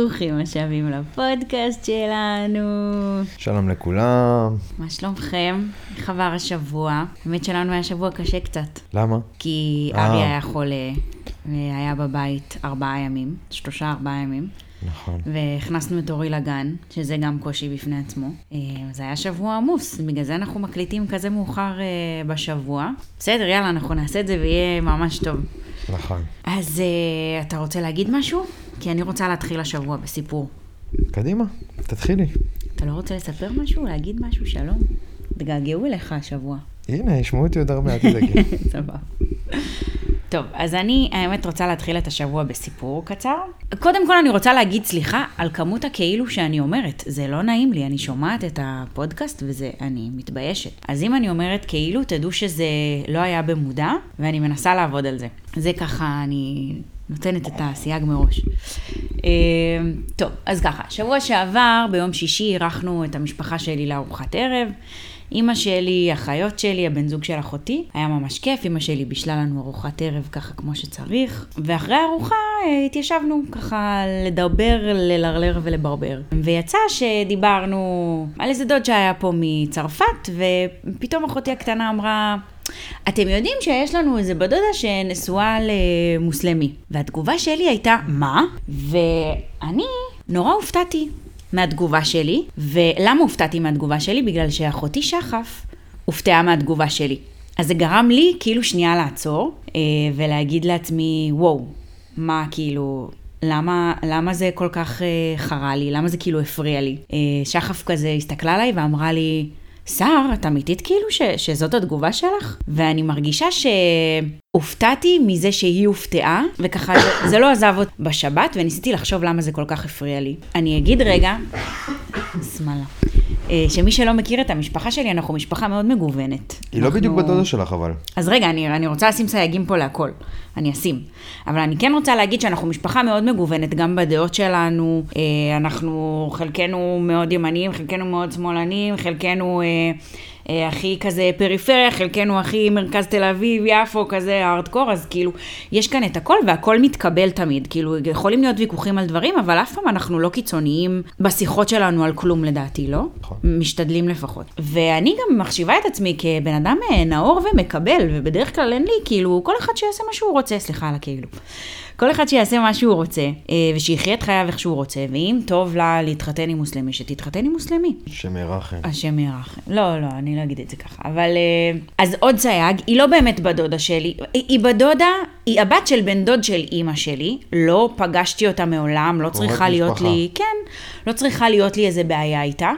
ברוכים השבים לפודקאסט שלנו. שלום לכולם. מה שלומכם? איך עבר השבוע? האמת שלנו היה שבוע קשה קצת. למה? כי אה. אבי היה חולה, והיה בבית ארבעה ימים, שלושה ארבעה ימים, נכון. והכנסנו את אורי לגן, שזה גם קושי בפני עצמו. אה, זה היה שבוע עמוס, בגלל זה אנחנו מקליטים כזה מאוחר אה, בשבוע. בסדר, יאללה, אנחנו נעשה את זה ויהיה ממש טוב. נכון. אז אה, אתה רוצה להגיד משהו? כי אני רוצה להתחיל השבוע בסיפור. קדימה, תתחילי. אתה לא רוצה לספר משהו? להגיד משהו? שלום. התגעגעו אליך השבוע. הנה, ישמעו אותי עוד הרבה, אל תדאגי. סבבה. טוב, אז אני האמת רוצה להתחיל את השבוע בסיפור קצר. קודם כל אני רוצה להגיד סליחה על כמות הכאילו שאני אומרת. זה לא נעים לי, אני שומעת את הפודקאסט וזה, אני מתביישת. אז אם אני אומרת כאילו, תדעו שזה לא היה במודע, ואני מנסה לעבוד על זה. זה ככה, אני נותנת את הסייג מראש. אה, טוב, אז ככה, שבוע שעבר, ביום שישי, אירחנו את המשפחה שלי לארוחת ערב. אימא שלי, אחיות שלי, הבן זוג של אחותי, היה ממש כיף, אימא שלי בישלה לנו ארוחת ערב ככה כמו שצריך, ואחרי הארוחה אה, התיישבנו ככה לדבר, ללרלר ולברבר. ויצא שדיברנו על איזה דוד שהיה פה מצרפת, ופתאום אחותי הקטנה אמרה, אתם יודעים שיש לנו איזה בת דודה שנשואה למוסלמי. והתגובה שלי הייתה, מה? ואני נורא הופתעתי מהתגובה שלי. ולמה הופתעתי מהתגובה שלי? בגלל שאחותי שחף הופתעה מהתגובה שלי. אז זה גרם לי כאילו שנייה לעצור אה, ולהגיד לעצמי, וואו, מה כאילו, למה, למה זה כל כך אה, חרה לי? למה זה כאילו הפריע לי? אה, שחף כזה הסתכלה עליי ואמרה לי, שר, את אמיתית כאילו ש, שזאת התגובה שלך? ואני מרגישה שהופתעתי מזה שהיא הופתעה, וככה זה, זה לא עזב אותי בשבת, וניסיתי לחשוב למה זה כל כך הפריע לי. אני אגיד רגע, שמאלה, אה, שמי שלא מכיר את המשפחה שלי, אנחנו משפחה מאוד מגוונת. היא לא אנחנו- בדיוק בת דודה שלך, אבל. אז רגע, אני, אני רוצה לשים סייגים פה להכל. אני אשים. אבל אני כן רוצה להגיד שאנחנו משפחה מאוד מגוונת, גם בדעות שלנו. אה, אנחנו, חלקנו מאוד ימניים, חלקנו מאוד שמאלנים, חלקנו אה, אה, הכי כזה פריפריה, חלקנו הכי מרכז תל אביב, יפו, כזה הארדקור, אז כאילו, יש כאן את הכל והכל מתקבל תמיד. כאילו, יכולים להיות ויכוחים על דברים, אבל אף פעם אנחנו לא קיצוניים בשיחות שלנו על כלום לדעתי, לא? נכון. משתדלים לפחות. ואני גם מחשיבה את עצמי כבן אדם אה, נאור ומקבל, ובדרך כלל אין לי, כאילו, כל אחד שיעשה מה שהוא רוצה, סליחה על הכאילו. כל אחד שיעשה מה שהוא רוצה, אה, ושיחיה את חייו איך שהוא רוצה, ואם טוב לה להתחתן עם מוסלמי, שתתחתן עם מוסלמי. שם ירחם. השם ירחם. לא, לא, אני לא אגיד את זה ככה. אבל... אה, אז עוד סייג, היא לא באמת בת דודה שלי. היא, היא בת דודה, היא הבת של בן דוד של אימא שלי. לא פגשתי אותה מעולם, לא צריכה להיות משפחה. לי... כן, לא צריכה להיות לי איזה בעיה איתה.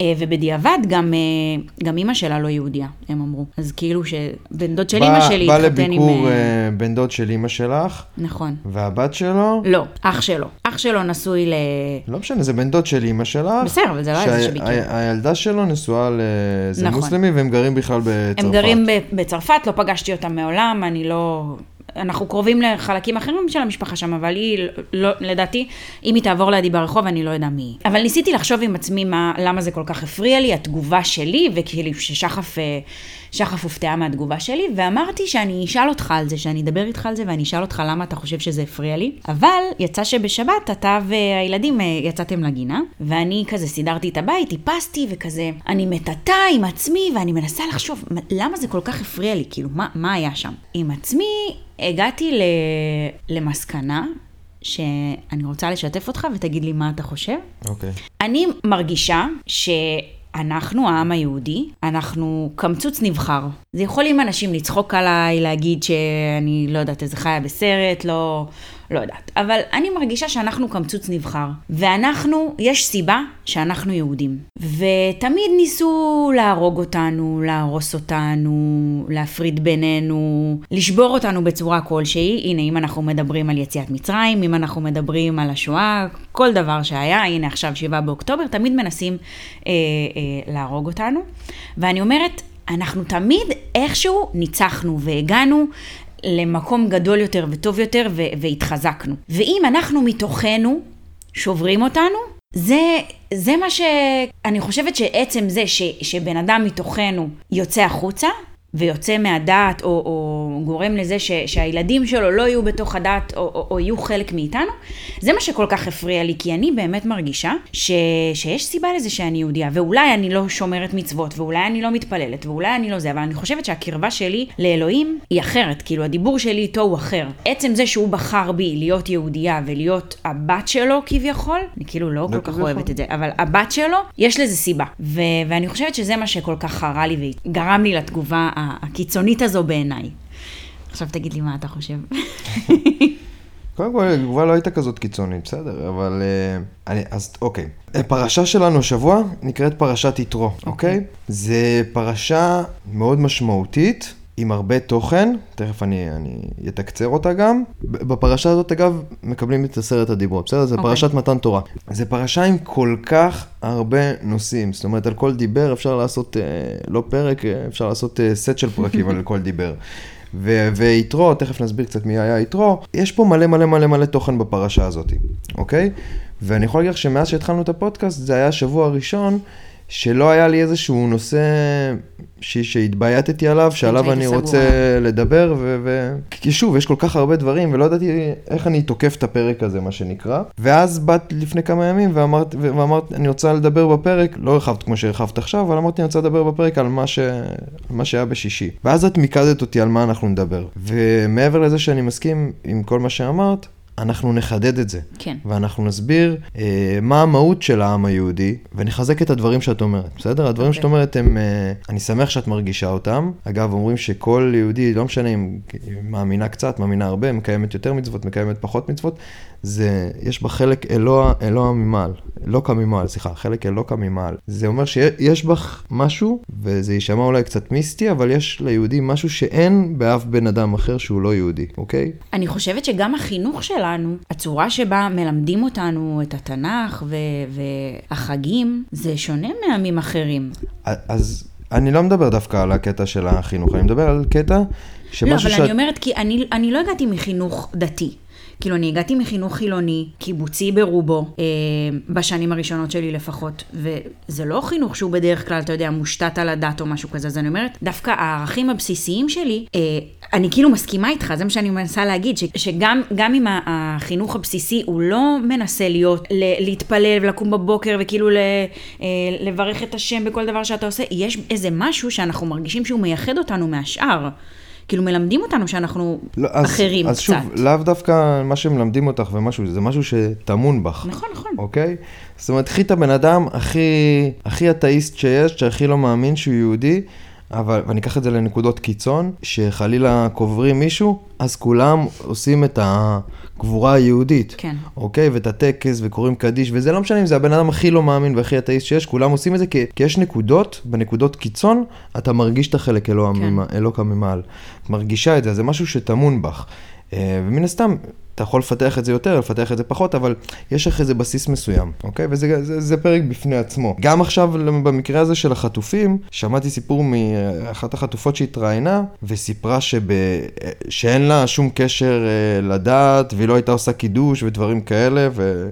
אה, ובדיעבד גם, אה, גם אימא שלה לא יהודייה, הם אמרו. אז כאילו שבן דוד של בא- אימא שלי בא התחתן עם... לביקור אה, אה, בן דוד של אימא שלך, נכון. והבת שלו, לא, אח שלו. אח שלו נשוי ל... לא משנה, זה בן דוד של אימא שלך. בסדר, אבל זה לא היה זה שביקר. שהילדה שלו נשואה לאיזה נכון. מוסלמי, והם גרים בכלל בצרפת. הם גרים בצרפת, לא פגשתי אותם מעולם, אני לא... אנחנו קרובים לחלקים אחרים של המשפחה שם, אבל היא, לא, לדעתי, אם היא תעבור לידי ברחוב, אני לא יודע מי היא. אבל ניסיתי לחשוב עם עצמי מה, למה זה כל כך הפריע לי, התגובה שלי, וכאילו ששחף אה, שחף הופתעה מהתגובה שלי, ואמרתי שאני אשאל אותך על זה, שאני אדבר איתך על זה, ואני אשאל אותך למה אתה חושב שזה הפריע לי. אבל יצא שבשבת אתה והילדים אה, יצאתם לגינה, ואני כזה סידרתי את הבית, טיפסתי, וכזה, אני מטאטה עם עצמי, ואני מנסה לחשוב, "מה- למה זה כל כך הפריע לי? כאילו, מה, מה היה שם? עם עצמי הגעתי ל, למסקנה שאני רוצה לשתף אותך ותגיד לי מה אתה חושב. אוקיי. אני מרגישה שאנחנו, העם היהודי, אנחנו קמצוץ נבחר. זה יכולים אנשים לצחוק עליי, להגיד שאני לא יודעת איזה חיה בסרט, לא, לא יודעת. אבל אני מרגישה שאנחנו קמצוץ נבחר. ואנחנו, יש סיבה שאנחנו יהודים. ותמיד ניסו להרוג אותנו, להרוס אותנו, להפריד בינינו, לשבור אותנו בצורה כלשהי. הנה, אם אנחנו מדברים על יציאת מצרים, אם אנחנו מדברים על השואה, כל דבר שהיה, הנה עכשיו 7 באוקטובר, תמיד מנסים אה, אה, להרוג אותנו. ואני אומרת, אנחנו תמיד איכשהו ניצחנו והגענו למקום גדול יותר וטוב יותר ו- והתחזקנו. ואם אנחנו מתוכנו שוברים אותנו, זה, זה מה ש... אני חושבת שעצם זה ש, שבן אדם מתוכנו יוצא החוצה, ויוצא מהדת, או, או גורם לזה ש, שהילדים שלו לא יהיו בתוך הדת, או, או, או יהיו חלק מאיתנו, זה מה שכל כך הפריע לי, כי אני באמת מרגישה ש, שיש סיבה לזה שאני יהודייה, ואולי אני לא שומרת מצוות, ואולי אני לא מתפללת, ואולי אני לא זה, אבל אני חושבת שהקרבה שלי לאלוהים היא אחרת, כאילו הדיבור שלי איתו הוא אחר. עצם זה שהוא בחר בי להיות יהודייה ולהיות הבת שלו כביכול, אני כאילו לא כל כך אוהבת את זה, אבל הבת שלו, יש לזה סיבה. ו- ואני חושבת שזה מה שכל כך חרה לי וגרם לי לתגובה הקיצונית הזו בעיניי. עכשיו תגיד לי מה אתה חושב. קודם כל, התגובה לא הייתה כזאת קיצונית, בסדר, אבל... Uh, אני, אז אוקיי. הפרשה שלנו השבוע נקראת פרשת יתרו, אוקיי? Okay. זה פרשה מאוד משמעותית. עם הרבה תוכן, תכף אני, אני אתקצר אותה גם. בפרשה הזאת, אגב, מקבלים את עשרת הדיברות, בסדר? זה okay. אוקיי. פרשת מתן תורה. זה פרשה עם כל כך הרבה נושאים, זאת אומרת, על כל דיבר אפשר לעשות, אה, לא פרק, אה, אפשר לעשות אה, סט של פרקים על כל דיבר. ו- ויתרו, תכף נסביר קצת מי היה יתרו, יש פה מלא מלא מלא מלא תוכן בפרשה הזאת, אוקיי? ואני יכול להגיד לך שמאז שהתחלנו את הפודקאסט, זה היה השבוע הראשון שלא היה לי איזשהו נושא ש... שהתבייתתי עליו, שעליו אני סגורה. רוצה לדבר, ו... ו... כי שוב, יש כל כך הרבה דברים, ולא ידעתי איך אני תוקף את הפרק הזה, מה שנקרא. ואז באת לפני כמה ימים ואמרת, ואמרת, אני רוצה לדבר בפרק, לא הרחבת כמו שהרחבת עכשיו, אבל אמרתי, אני רוצה לדבר בפרק על מה, ש... על מה שהיה בשישי. ואז את מיקדת אותי על מה אנחנו נדבר. ומעבר לזה שאני מסכים עם כל מה שאמרת, אנחנו נחדד את זה. כן. ואנחנו נסביר אה, מה המהות של העם היהודי, ונחזק את הדברים שאת אומרת, בסדר? הדברים okay. אוקיי. שאת אומרת הם, אה, אני שמח שאת מרגישה אותם. אגב, אומרים שכל יהודי, לא משנה אם מאמינה קצת, מאמינה הרבה, מקיימת יותר מצוות, מקיימת פחות מצוות, זה, יש בה חלק אלוה, אלוה ממעל, אלוקה ממעל, סליחה, חלק אלוקה ממעל. זה אומר שיש בך משהו, וזה יישמע אולי קצת מיסטי, אבל יש ליהודי משהו שאין באף בן אדם אחר שהוא לא יהודי, אוקיי? אני חושבת שגם החינוך שלנו, הצורה שבה מלמדים אותנו את התנ"ך ו- והחגים, זה שונה מעמים אחרים. אז אני לא מדבר דווקא על הקטע של החינוך, אני מדבר על קטע שמשהו לא, אבל שאת... אני אומרת, כי אני, אני לא הגעתי מחינוך דתי. כאילו, אני הגעתי מחינוך חילוני, קיבוצי ברובו, אה, בשנים הראשונות שלי לפחות, וזה לא חינוך שהוא בדרך כלל, אתה יודע, מושתת על הדת או משהו כזה, אז אני אומרת, דווקא הערכים הבסיסיים שלי, אה, אני כאילו מסכימה איתך, זה מה שאני מנסה להגיד, ש, שגם אם החינוך הבסיסי הוא לא מנסה להיות, ל, להתפלל ולקום בבוקר וכאילו ל, אה, לברך את השם בכל דבר שאתה עושה, יש איזה משהו שאנחנו מרגישים שהוא מייחד אותנו מהשאר. כאילו מלמדים אותנו שאנחנו לא, אז, אחרים אז קצת. אז שוב, לאו דווקא מה שמלמדים אותך ומשהו, זה משהו שטמון בך. נכון, נכון. אוקיי? זאת אומרת, קחי את הבן אדם הכי, הכי אתאיסט שיש, שהכי לא מאמין שהוא יהודי, אבל, ואני אקח את זה לנקודות קיצון, שחלילה קוברים מישהו, אז כולם עושים את הקבורה היהודית. כן. אוקיי? ואת הטקס, וקוראים קדיש, וזה לא משנה אם זה הבן אדם הכי לא מאמין והכי אתאיסט שיש, כולם עושים את זה כי, כי יש נקודות, בנקודות קיצון, אתה מרגיש את החלק אלוה כן. ממעל. את מרגישה את זה, זה משהו שטמון בך. אה, ומן הסתם, אתה יכול לפתח את זה יותר, לפתח את זה פחות, אבל יש לך איזה בסיס מסוים, אוקיי? וזה זה, זה פרק בפני עצמו. גם עכשיו, במקרה הזה של החטופים, שמעתי סיפור מאחת החטופות שהתראיינה, וסיפרה שב... שאין לה שום קשר אה, לדת, והיא לא הייתה עושה קידוש ודברים כאלה, ו...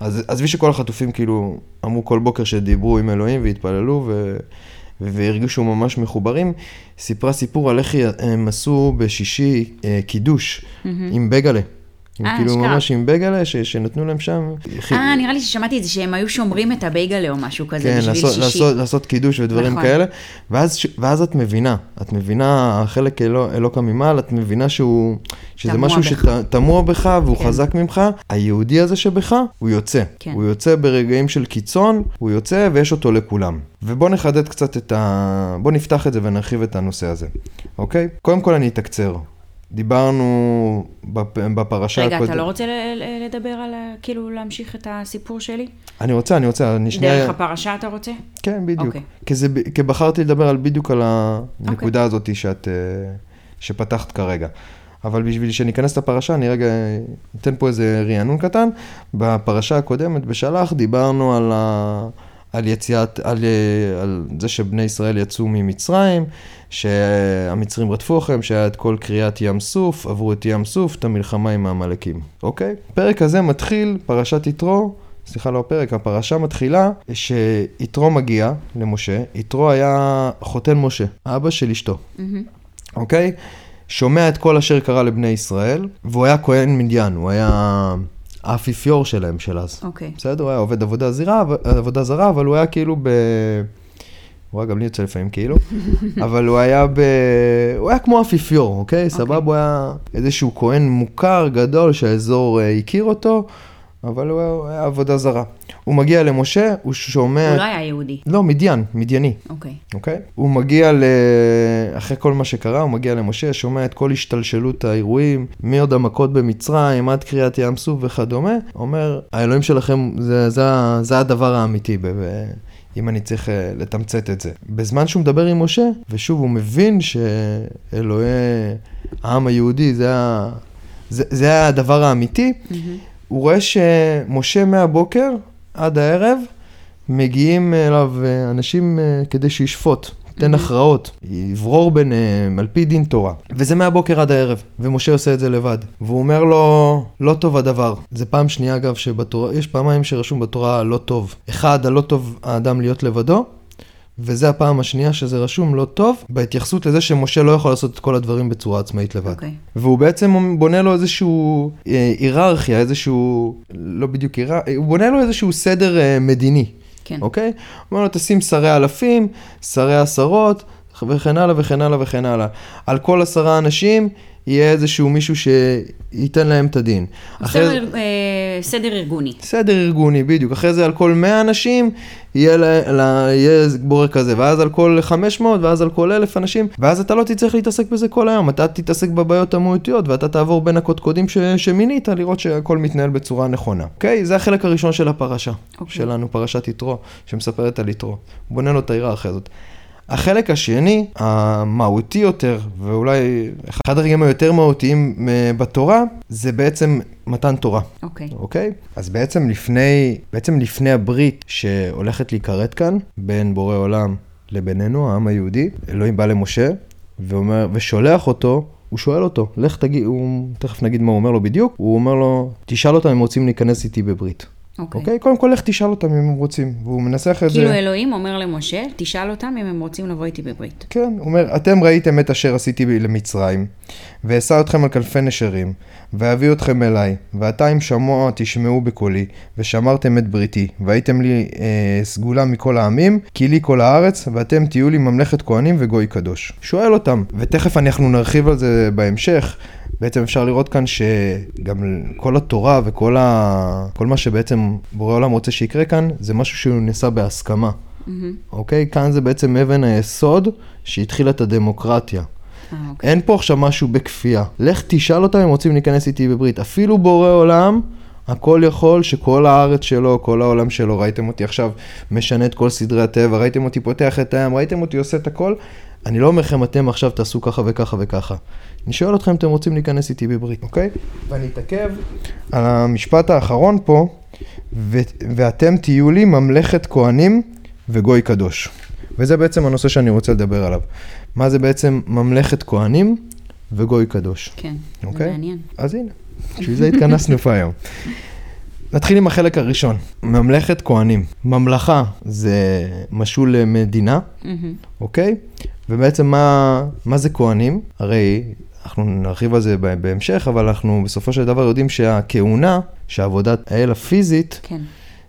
אז עזבי שכל החטופים כאילו אמרו כל בוקר שדיברו עם אלוהים והתפללו, ו... והרגישו ממש מחוברים, סיפרה סיפור על איך הם עשו בשישי אה, קידוש mm-hmm. עם בגלה. הם אה, כאילו ממש עם בייגלה ש, שנתנו להם שם. אה, נראה לי ששמעתי את זה, שהם היו שומרים את הבייגלה או משהו כזה כן, בשביל לעשות, שישי. לעשות, לעשות קידוש ודברים נכון. כאלה, ואז, ואז את מבינה, את מבינה, החלק אלו, אלוקה ממעל, את מבינה שהוא, שזה משהו שטמוע בך והוא כן. חזק ממך, היהודי הזה שבך, הוא יוצא. כן. הוא יוצא ברגעים של קיצון, הוא יוצא ויש אותו לכולם. ובוא נחדד קצת את ה... בוא נפתח את זה ונרחיב את הנושא הזה, אוקיי? קודם כל אני אתקצר. דיברנו בפרשה הקודמת. רגע, אתה לא רוצה לדבר על, כאילו, להמשיך את הסיפור שלי? אני רוצה, אני רוצה, אני שנייה... דרך הפרשה אתה רוצה? כן, בדיוק. Okay. כי, זה, כי בחרתי לדבר על בדיוק על הנקודה okay. הזאת שאת, אה, שפתחת כרגע. אבל בשביל שניכנס לפרשה, אני רגע אתן פה איזה רענון קטן. בפרשה הקודמת, בשלח, דיברנו על ה... על יציאת, על, על זה שבני ישראל יצאו ממצרים, שהמצרים רדפו אחריהם, שהיה את כל קריאת ים סוף, עברו את ים סוף, את המלחמה עם העמלקים, אוקיי? הפרק הזה מתחיל, פרשת יתרו, סליחה, לא הפרק, הפרשה מתחילה שיתרו מגיע למשה, יתרו היה חותן משה, אבא של אשתו, מהמם. אוקיי? שומע את כל אשר קרה לבני ישראל, והוא היה כהן מדיין, הוא היה האפיפיור שלהם של אז. אוקיי. בסדר, הוא היה עובד עבודה זרה, עבודה זרה, אבל הוא היה כאילו ב... הוא היה גם לי יוצא לפעמים כאילו, אבל הוא היה ב... הוא היה כמו אפיפיור, אוקיי? סבבה, הוא היה איזשהו כהן מוכר, גדול, שהאזור אה, הכיר אותו, אבל הוא היה, הוא היה עבודה זרה. הוא מגיע למשה, הוא שומע... הוא לא היה יהודי. לא, מדיין, מדייני. אוקיי. אוקיי? הוא מגיע ל... אחרי כל מה שקרה, הוא מגיע למשה, שומע את כל השתלשלות האירועים, מעוד המכות במצרים, עד קריעת ים סוף וכדומה, אומר, האלוהים שלכם, זה, זה, זה הדבר האמיתי, ב... אם אני צריך אה, לתמצת את זה. בזמן שהוא מדבר עם משה, ושוב, הוא מבין שאלוהי העם היהודי, זה, ה... זה, זה הדבר האמיתי, מהמם. הוא רואה שמשה מהבוקר עד הערב מגיעים אליו אה, אנשים אה, כדי שישפוט, ייתן הכרעות, יברור ביניהם על פי דין תורה. וזה מהבוקר עד הערב, ומשה עושה את זה לבד. והוא אומר לו, לא טוב הדבר. זה פעם שנייה אגב שבתורה, יש פעמיים שרשום בתורה לא טוב. אחד, הלא טוב האדם להיות לבדו. וזה הפעם השנייה שזה רשום לא טוב, בהתייחסות לזה שמשה לא יכול לעשות את כל הדברים בצורה עצמאית לבד. אוקיי. והוא בעצם בונה לו איזשהו אה, היררכיה, איזשהו, לא בדיוק היררכיה, הוא בונה לו איזשהו סדר אה, מדיני, כן. אוקיי? הוא אומר לו, תשים שרי אלפים, שרי עשרות, וכן הלאה וכן הלאה וכן הלאה. על כל עשרה אנשים יהיה איזשהו מישהו שייתן להם את הדין. אחרי סדר, אה, סדר ארגוני. סדר ארגוני, בדיוק. אחרי זה על כל 100 אנשים יהיה, ל, ל, יהיה בורר כזה, ואז על כל 500, ואז על כל 1,000 אנשים, ואז אתה לא תצטרך להתעסק בזה כל היום, אתה תתעסק בבעיות המהותיות, ואתה תעבור בין הקודקודים ש, שמינית, לראות שהכל מתנהל בצורה נכונה. אוקיי? זה החלק הראשון של הפרשה, אוקיי. שלנו, פרשת יתרו, שמספרת על יתרו. בונה לו את ההיררכיה הזאת. החלק השני, המהותי יותר, ואולי אחד הרגעים היותר מהותיים אה, בתורה, זה בעצם מתן תורה. אוקיי. אוקיי? אז בעצם לפני, בעצם לפני הברית שהולכת להיכרת כאן, בין בורא עולם לבינינו, העם היהודי, אלוהים בא למשה, ואומר, ושולח אותו, הוא שואל אותו, לך תגיד, הוא, תכף נגיד מה הוא אומר לו בדיוק, הוא אומר לו, תשאל אותם אם רוצים להיכנס איתי בברית. אוקיי. אוקיי? קודם כל לך תשאל אותם אם הם רוצים, והוא מנסח את זה. כאילו אלוהים אומר למשה, תשאל אותם אם הם רוצים לבוא איתי בברית. כן, הוא אומר, אתם ראיתם את אשר עשיתי למצרים, ואשא אתכם על כנפי נשרים, ואביא אתכם אליי, ועתה אם שמוע תשמעו בקולי, ושמרתם את בריתי, והייתם לי אה, סגולה מכל העמים, כי לי כל הארץ, ואתם תהיו לי ממלכת כהנים וגוי קדוש. שואל אותם, ותכף אנחנו נרחיב על זה בהמשך, בעצם אפשר לראות כאן שגם כל התורה וכל ה... כל מה שבעצם בורא עולם רוצה שיקרה כאן, זה משהו שהוא נעשה בהסכמה. מהמם. אוקיי? כאן זה בעצם אבן היסוד שהתחילה את הדמוקרטיה. אה, אוקיי. אין פה עכשיו משהו בכפייה. לך תשאל אותם אם רוצים להיכנס איתי בברית. אפילו בורא עולם, הכל יכול שכל הארץ שלו, כל העולם שלו, ראיתם אותי עכשיו משנה את כל סדרי הטבע, ראיתם אותי פותח את הים, ראיתם אותי עושה את הכל. אני לא אומר לכם, אתם עכשיו תעשו ככה וככה וככה. אני שואל אתכם אם אתם רוצים להיכנס איתי בברית, אוקיי? ואני אתעכב על המשפט האחרון פה, ו- ואתם תהיו לי ממלכת כהנים וגוי קדוש. וזה בעצם הנושא שאני רוצה לדבר עליו. מה זה בעצם ממלכת כהנים וגוי קדוש. כן, זה אוקיי? מעניין. אז הנה, בשביל זה התכנסנו פה היום. נתחיל עם החלק הראשון, ממלכת כהנים. ממלכה זה משול למדינה, מהמם. אוקיי? ובעצם מה, מה זה כהנים? הרי אנחנו נרחיב על זה בהמשך, אבל אנחנו בסופו של דבר יודעים שהכהונה, שעבודת האל הפיזית, כן.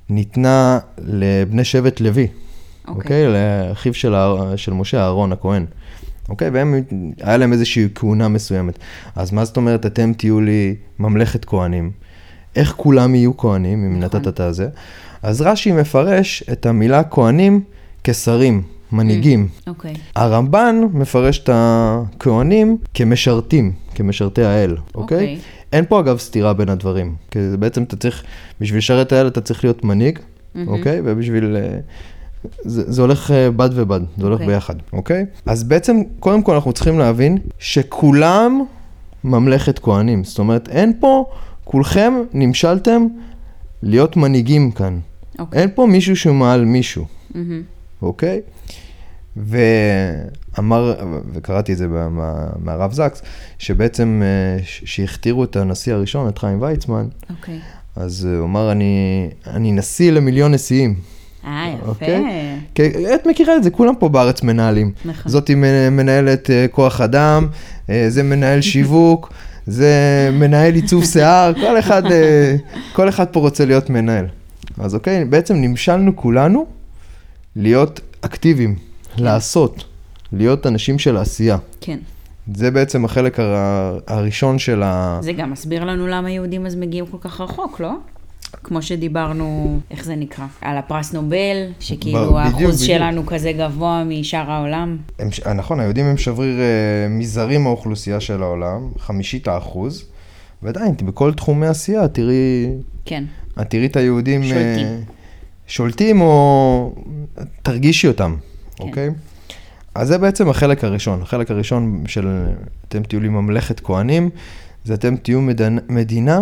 ניתנה לבני שבט לוי, אוקיי. אוקיי? לאחיו של, של משה, אהרון הכהן. אוקיי? והם, היה להם איזושהי כהונה מסוימת. אז מה זאת אומרת, אתם תהיו לי ממלכת כהנים? איך כולם יהיו כהנים, אם נכון. נתת את הזה? אז רש"י מפרש את המילה כהנים כשרים, מנהיגים. אוקיי. הרמב"ן מפרש את הכהנים כמשרתים, כמשרתי האל, אוקיי? אוקיי. אין פה אגב סתירה בין הדברים. כי בעצם אתה צריך, בשביל לשרת האל אתה צריך להיות מנהיג, מהמם. אוקיי? ובשביל... אה, זה, זה הולך אה, בד ובד, זה הולך אוקיי. ביחד, אוקיי? אז בעצם, קודם כל אנחנו צריכים להבין שכולם ממלכת כהנים. זאת אומרת, אין פה, כולכם נמשלתם להיות מנהיגים כאן. אוקיי. אין פה מישהו שהוא מעל מישהו. מהמם. אוקיי? ואמר, וקראתי את זה מה- מהרב זקס, שבעצם אה, שהכתירו את הנשיא הראשון, את חיים ויצמן, אוקיי. אז הוא אמר, אני, אני נשיא למיליון נשיאים. אה, יפה. אוקיי? כי את מכירה את זה, כולם פה בארץ מנהלים. נכון. זאתי מנהלת אה, כוח אדם, אה, זה מנהל שיווק, זה מנהל עיצוב שיער, כל אחד, אה, כל אחד פה רוצה להיות מנהל. אז אוקיי, בעצם נמשלנו כולנו להיות אקטיביים, לעשות, להיות אנשים של עשייה. כן. זה בעצם החלק הר- הראשון של ה... זה גם מסביר לנו למה יהודים אז מגיעים כל כך רחוק, לא? כמו שדיברנו, איך זה נקרא? על הפרס נובל, שכאילו בדיוק, האחוז בדיוק. שלנו כזה גבוה משאר העולם. הם, ש- נכון, היהודים הם שבריר אה, מזערי מהאוכלוסייה של העולם, חמישית האחוז, ועדיין, בכל תחומי עשייה, תראי, כן. את תראי את היהודים... אה, שולטים. שולטים או תרגישי אותם, כן. אוקיי? אז זה בעצם החלק הראשון. החלק הראשון של אתם תהיו לי ממלכת כהנים, זה אתם תהיו מדנ... מדינה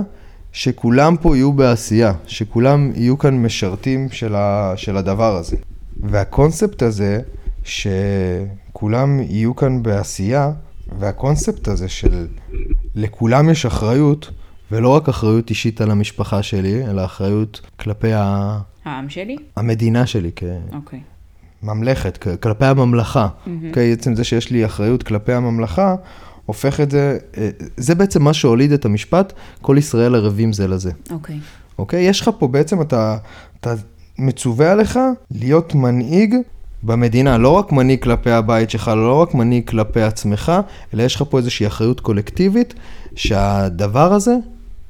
שכולם פה יהיו בעשייה, שכולם יהיו כאן משרתים של, ה... של הדבר הזה. והקונספט הזה, שכולם יהיו כאן בעשייה, והקונספט הזה של לכולם יש אחריות, ולא רק אחריות אישית על המשפחה שלי, אלא אחריות כלפי ה... העם שלי? המדינה שלי אוקיי. כממלכת, כ- כלפי הממלכה. אוקיי, עצם זה שיש לי אחריות כלפי הממלכה, הופך את זה, אה, זה בעצם מה שהוליד את המשפט, כל ישראל ערבים זה לזה. אוקיי. אוקיי? יש לך פה בעצם, אתה, אתה מצווה עליך להיות מנהיג במדינה, לא רק מנהיג כלפי הבית שלך, לא רק מנהיג כלפי עצמך, אלא יש לך פה איזושהי אחריות קולקטיבית, שהדבר הזה,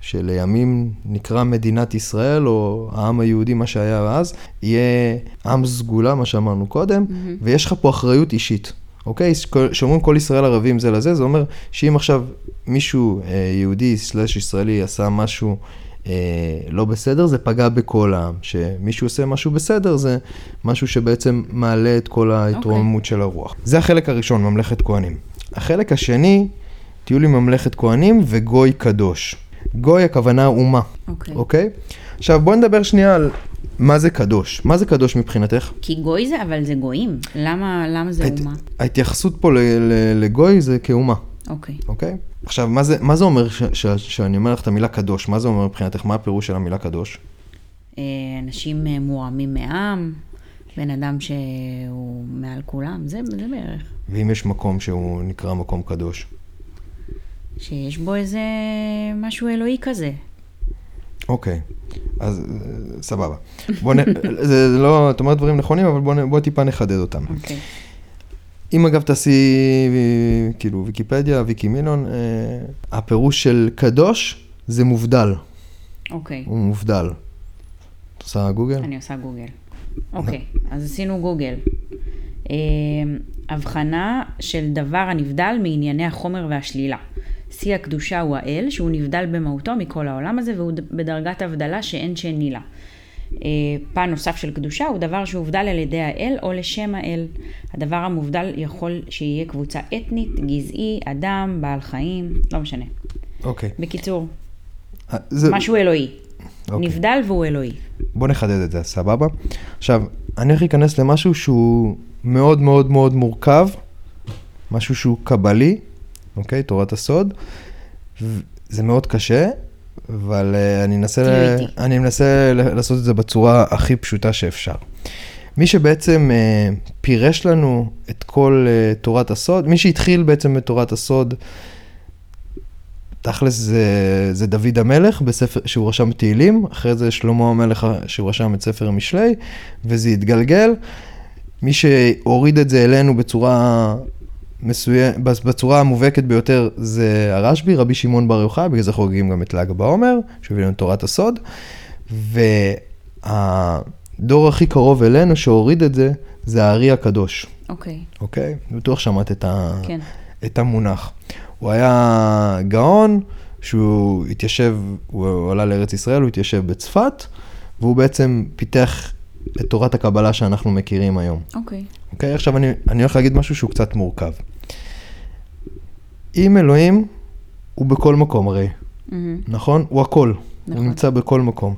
שלימים נקרא מדינת ישראל, או העם היהודי, מה שהיה אז, יהיה עם סגולה, מה שאמרנו קודם, ויש לך פה אחריות אישית. אוקיי? כשאומרים כל ישראל ערבים זה לזה, זה אומר שאם עכשיו מישהו אה, יהודי סלאש ישראלי עשה משהו אה, לא בסדר, זה פגע בכל העם. שמישהו עושה משהו בסדר, זה משהו שבעצם מעלה את כל ההתרוממות okay. של הרוח. זה החלק הראשון, ממלכת כהנים. החלק השני, תהיו לי ממלכת כהנים וגוי קדוש. גוי הכוונה אומה, אוקיי. אוקיי? עכשיו בואי נדבר שנייה על מה זה קדוש. מה זה קדוש מבחינתך? כי גוי זה, אבל זה גויים. למה, למה זה ההת- אומה? ההתייחסות פה ל- ל- לגוי זה כאומה, אוקיי. אוקיי? עכשיו, מה זה, מה זה אומר ש, ש, שאני אומר לך את המילה קדוש? מה זה אומר מבחינתך? מה הפירוש של המילה קדוש? אה, אנשים אה, מורמים מעם, בן אדם שהוא מעל כולם, זה, זה בערך. ואם יש מקום שהוא נקרא מקום קדוש? שיש בו איזה משהו אלוהי כזה. אוקיי, אז אה, סבבה. בוא נ... זה לא, את אומרת דברים נכונים, אבל בוא, נ- בוא טיפה נחדד אותם. אוקיי. אם אגב תעשי כאילו ויקיפדיה, ויקי מילון, אה, הפירוש של קדוש זה מובדל, אוקיי. הוא מובדל. את עושה גוגל? אני עושה גוגל. אוקיי, אז עשינו גוגל. אה, הבחנה של דבר הנבדל מענייני החומר והשלילה. שיא הקדושה הוא האל, שהוא נבדל במהותו מכל העולם הזה, והוא בדרגת הבדלה שאין שני לה. אה, פן נוסף של קדושה הוא דבר שהובדל על ידי האל או לשם האל. הדבר המובדל יכול שיהיה קבוצה אתנית, גזעי, אדם, בעל חיים, לא משנה. אוקיי. בקיצור, אה, זה- משהו אלוהי. אוקיי. נבדל והוא אלוהי. בוא נחדד את זה, סבבה? עכשיו, אני הולך להיכנס למשהו שהוא מאוד מאוד מאוד מורכב, משהו שהוא קבלי, אוקיי? תורת הסוד. זה מאוד קשה, אבל uh, אני אנסה, ל-. אני מנסה לעשות את זה בצורה הכי פשוטה שאפשר. מי שבעצם uh, פירש לנו את כל uh, תורת הסוד, מי שהתחיל בעצם את תורת הסוד, תכלס זה, זה דוד המלך בספר, שהוא רשם תהילים, אחרי זה שלמה המלך שהוא רשם את ספר משלי, וזה התגלגל. מי שהוריד את זה אלינו בצורה מסוים, בצורה המובהקת ביותר זה הרשב"י, רבי שמעון בר יוחאי, בגלל זה חוגגים גם את ל"ג בעומר, שהביא לנו תורת הסוד. והדור הכי קרוב אלינו שהוריד את זה, זה הארי הקדוש, אוקיי, אוקיי? בטוח שמעת את, ה... כן. את המונח. הוא היה גאון, שהוא התיישב, הוא עלה לארץ ישראל, הוא התיישב בצפת, והוא בעצם פיתח את תורת הקבלה שאנחנו מכירים היום. אוקיי. אוקיי? עכשיו אני, אני הולך להגיד משהו שהוא קצת מורכב. אם אלוהים הוא בכל מקום הרי, מהמם. נכון? הוא הכל. נכון. הוא נמצא בכל מקום.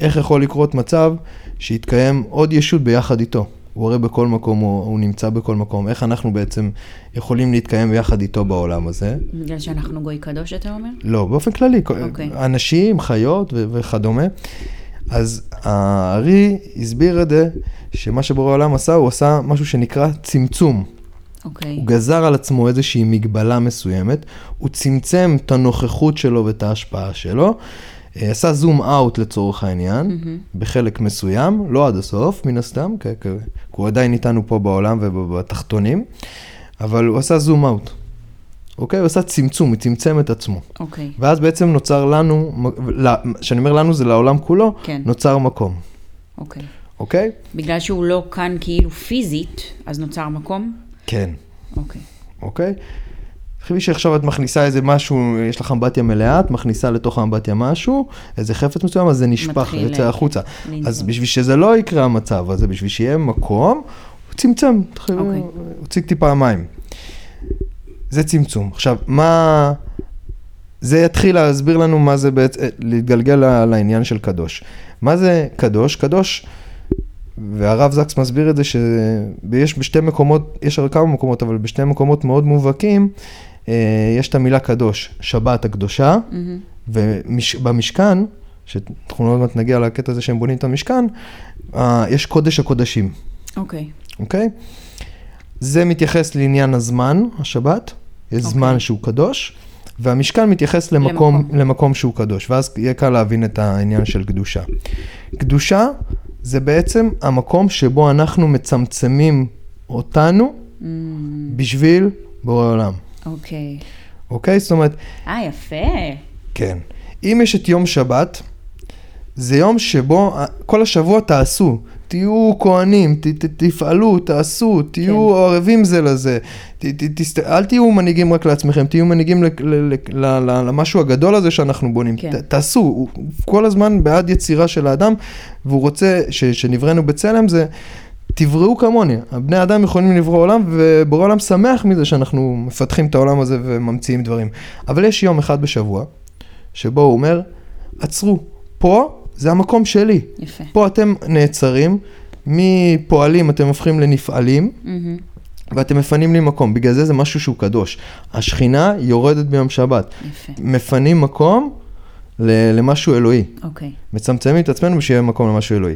איך יכול לקרות מצב שיתקיים עוד ישות ביחד איתו? הוא הרי בכל מקום, הוא, הוא נמצא בכל מקום, איך אנחנו בעצם יכולים להתקיים ביחד איתו בעולם הזה? בגלל שאנחנו גוי קדוש, אתה אומר? לא, באופן כללי, אוקיי. אנשים, חיות ו- וכדומה. אז הארי הסביר את זה, שמה שבורא העולם עשה, הוא עשה משהו שנקרא צמצום. אוקיי. הוא גזר על עצמו איזושהי מגבלה מסוימת, הוא צמצם את הנוכחות שלו ואת ההשפעה שלו, אה, עשה זום אאוט לצורך העניין, בחלק מסוים, לא עד הסוף, מן הסתם, כי הוא עדיין איתנו פה בעולם ובתחתונים, אבל הוא עשה זום אאוט. אוקיי? הוא עשה צמצום, הוא צמצם את עצמו. אוקיי. ואז בעצם נוצר לנו, כשאני אומר לנו זה לעולם כולו, כן. נוצר מקום, אוקיי. אוקיי? בגלל שהוא לא כאן כאילו פיזית, אז נוצר מקום? כן. אוקיי. אוקיי? תחשבי שעכשיו את מכניסה איזה משהו, יש לך אמבטיה מלאה, את מכניסה לתוך האמבטיה משהו, איזה חפץ מסוים, אז זה נשפך, מתחיל, יוצא אה, החוצה. לנזול. אז בשביל שזה לא יקרה המצב הזה, בשביל שיהיה מקום, הוא צמצם, תחשבי, אוקיי. הוא הוציא טיפה מים. זה צמצום. עכשיו, מה... זה יתחיל להסביר לנו מה זה בעצם, להתגלגל ל- לעניין של קדוש. מה זה קדוש? קדוש, והרב זקס מסביר את זה שיש בשתי מקומות, יש הרי כמה מקומות, אבל בשתי מקומות מאוד מובהקים, אה, יש את המילה קדוש, שבת הקדושה, מהמם. ובמשכן, שאנחנו עוד מעט נגיע לקטע הזה שהם בונים את המשכן, אה, יש קודש הקודשים, אוקיי. אוקיי? זה מתייחס לעניין הזמן, השבת, יש אוקיי. זמן שהוא קדוש, והמשכן מתייחס למקום, למקום. למקום שהוא קדוש, ואז יהיה קל להבין את העניין של קדושה. קדושה זה בעצם המקום שבו אנחנו מצמצמים אותנו Mm, בשביל בורא עולם, אוקיי. אוקיי? זאת אומרת, אה, יפה. כן. אם יש את יום שבת, זה יום שבו כל השבוע תעשו. תהיו כהנים, ת, ת, תפעלו, תעשו, תהיו כן. ערבים זה לזה. ת, ת, תסת... אל תהיו מנהיגים רק לעצמכם, תהיו מנהיגים ל, ל, ל, ל, ל, למשהו הגדול הזה שאנחנו בונים. כן. ת, תעשו, הוא כל הזמן בעד יצירה של האדם, והוא רוצה ש, שנבראנו בצלם זה... תבראו כמוני, הבני אדם יכולים לברוא עולם ובורא עולם שמח מזה שאנחנו מפתחים את העולם הזה וממציאים דברים. אבל יש יום אחד בשבוע שבו הוא אומר, עצרו, פה זה המקום שלי. יפה. פה אתם נעצרים, מפועלים אתם הופכים לנפעלים, מהמם. ואתם מפנים לי מקום. בגלל זה זה משהו שהוא קדוש. השכינה יורדת ביום שבת. יפה. מפנים מקום ל- למשהו אלוהי. אוקיי. מצמצמים את עצמנו שיהיה מקום למשהו אלוהי.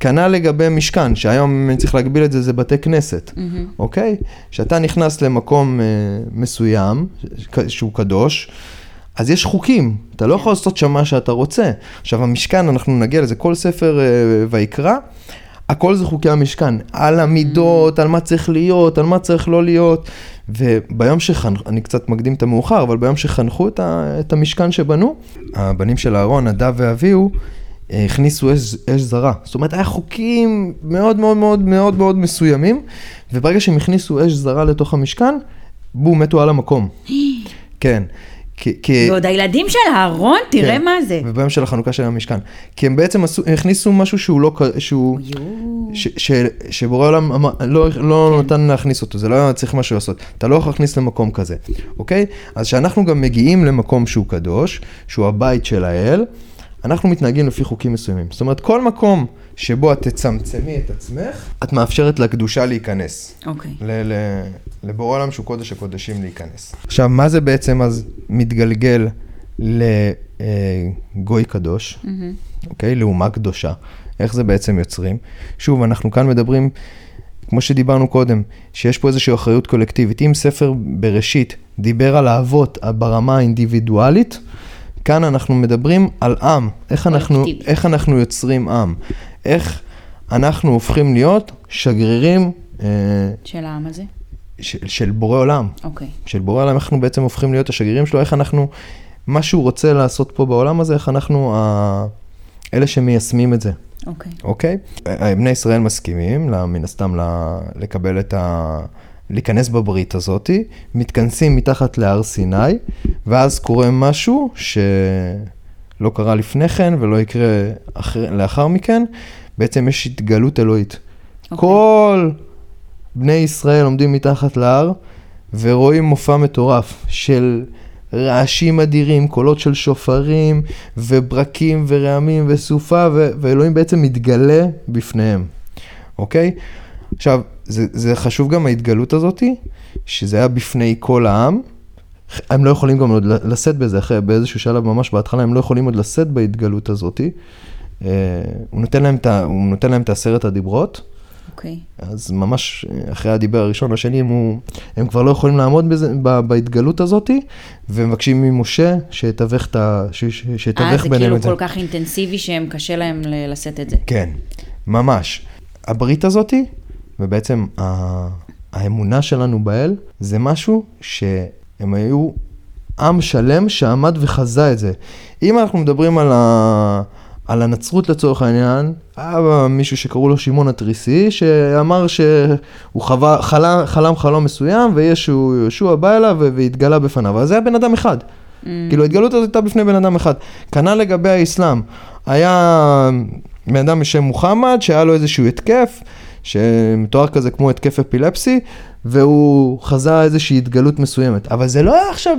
כנ"ל לגבי משכן, שהיום אני צריך להגביל את זה, זה בתי כנסת, מהמם. אוקיי? כשאתה נכנס למקום אה, מסוים, שהוא קדוש, אז יש חוקים, אתה לא יכול לעשות שם מה שאתה רוצה. עכשיו המשכן, אנחנו נגיע לזה, כל ספר אה, ויקרא, הכל זה חוקי המשכן, על המידות, על מה צריך להיות, על מה צריך לא להיות. וביום שחנכו, אני קצת מקדים את המאוחר, אבל ביום שחנכו את, ה, את המשכן שבנו, הבנים של אהרון, נדב ואביהו, הכניסו אש, אש זרה. זאת אומרת, היה חוקים מאוד מאוד מאוד מאוד מאוד מסוימים, וברגע שהם הכניסו אש זרה לתוך המשכן, בום, מתו על המקום. כן. כי, כי, ועוד הילדים של אהרון, תראה כן. מה זה. וביום של החנוכה של המשכן. כי הם בעצם עשו, הכניסו משהו שהוא לא, שהוא, יואו. ש, ש, שבורא העולם אמר- לא, לא כן. נתן להכניס אותו, זה לא היה צריך משהו לעשות. אתה לא יכול להכניס למקום כזה, אוקיי? אז כשאנחנו גם מגיעים למקום שהוא קדוש, שהוא הבית של האל, אנחנו מתנהגים לפי חוקים מסוימים. זאת אומרת, כל מקום שבו את תצמצמי את עצמך, את מאפשרת לקדושה להיכנס. אוקיי. ל- ל- לבורא עולם שהוא קודש הקודשים להיכנס. עכשיו, מה זה בעצם אז מתגלגל לגוי קדוש, מהמם. אוקיי? לאומה קדושה. איך זה בעצם יוצרים? שוב, אנחנו כאן מדברים, כמו שדיברנו קודם, שיש פה איזושהי אחריות קולקטיבית. אם ספר בראשית דיבר על האבות ברמה האינדיבידואלית, כאן אנחנו מדברים על עם. איך אנחנו. איך אנחנו יוצרים עם. איך אנחנו הופכים להיות שגרירים אה, של העם הזה? של, של בורא עולם. אוקיי. של בורא עולם, אנחנו בעצם הופכים להיות השגרירים שלו, איך אנחנו, מה שהוא רוצה לעשות פה בעולם הזה, איך אנחנו ה... אלה שמיישמים את זה, אוקיי. אוקיי? אה, בני ישראל מסכימים, מן הסתם, לקבל את ה... להיכנס בברית הזאתי, מתכנסים מתחת להר סיני, ואז קורה משהו שלא קרה לפני כן ולא יקרה אחר... לאחר מכן, בעצם יש התגלות אלוהית. אוקיי. כל בני ישראל עומדים מתחת להר ורואים מופע מטורף של רעשים אדירים, קולות של שופרים וברקים ורעמים וסופה, ו- ואלוהים בעצם מתגלה בפניהם, אוקיי? עכשיו, זה, זה חשוב גם ההתגלות הזאתי, שזה היה בפני כל העם. הם לא יכולים גם עוד לשאת בזה, אחרי באיזשהו שלב ממש בהתחלה, הם לא יכולים עוד לשאת בהתגלות הזאתי. אה, הוא נותן להם את הוא נותן להם את עשרת הדיברות. אוקיי. אז ממש אה, אחרי הדיבר הראשון, השני, הם, הוא, הם כבר לא יכולים לעמוד בזה, ב, בהתגלות הזאתי, ומבקשים ממשה שיתווך, את ה, אה, שיתווך זה ביניהם כאילו את זה. כל כך אינטנסיבי שהם קשה להם לשאת את זה. כן, ממש. הברית הזאתי, ובעצם ה, האמונה שלנו באל, זה משהו שהם היו עם שלם שעמד וחזה את זה. אם אנחנו מדברים על, ה, על הנצרות לצורך העניין, היה מישהו שקראו לו שמעון התריסי, שאמר שהוא חווה, חלם, חלם חלום מסוים, וישו יהושע בא אליו והתגלה בפניו. אז זה היה בן אדם אחד. Mm. כאילו ההתגלות הזאת הייתה בפני בן אדם אחד. כנ"ל לגבי האסלאם. היה בן אדם בשם מוחמד, שהיה לו איזשהו התקף, שמתואר כזה כמו התקף אפילפסי, והוא חזה איזושהי התגלות מסוימת. אבל זה לא היה עכשיו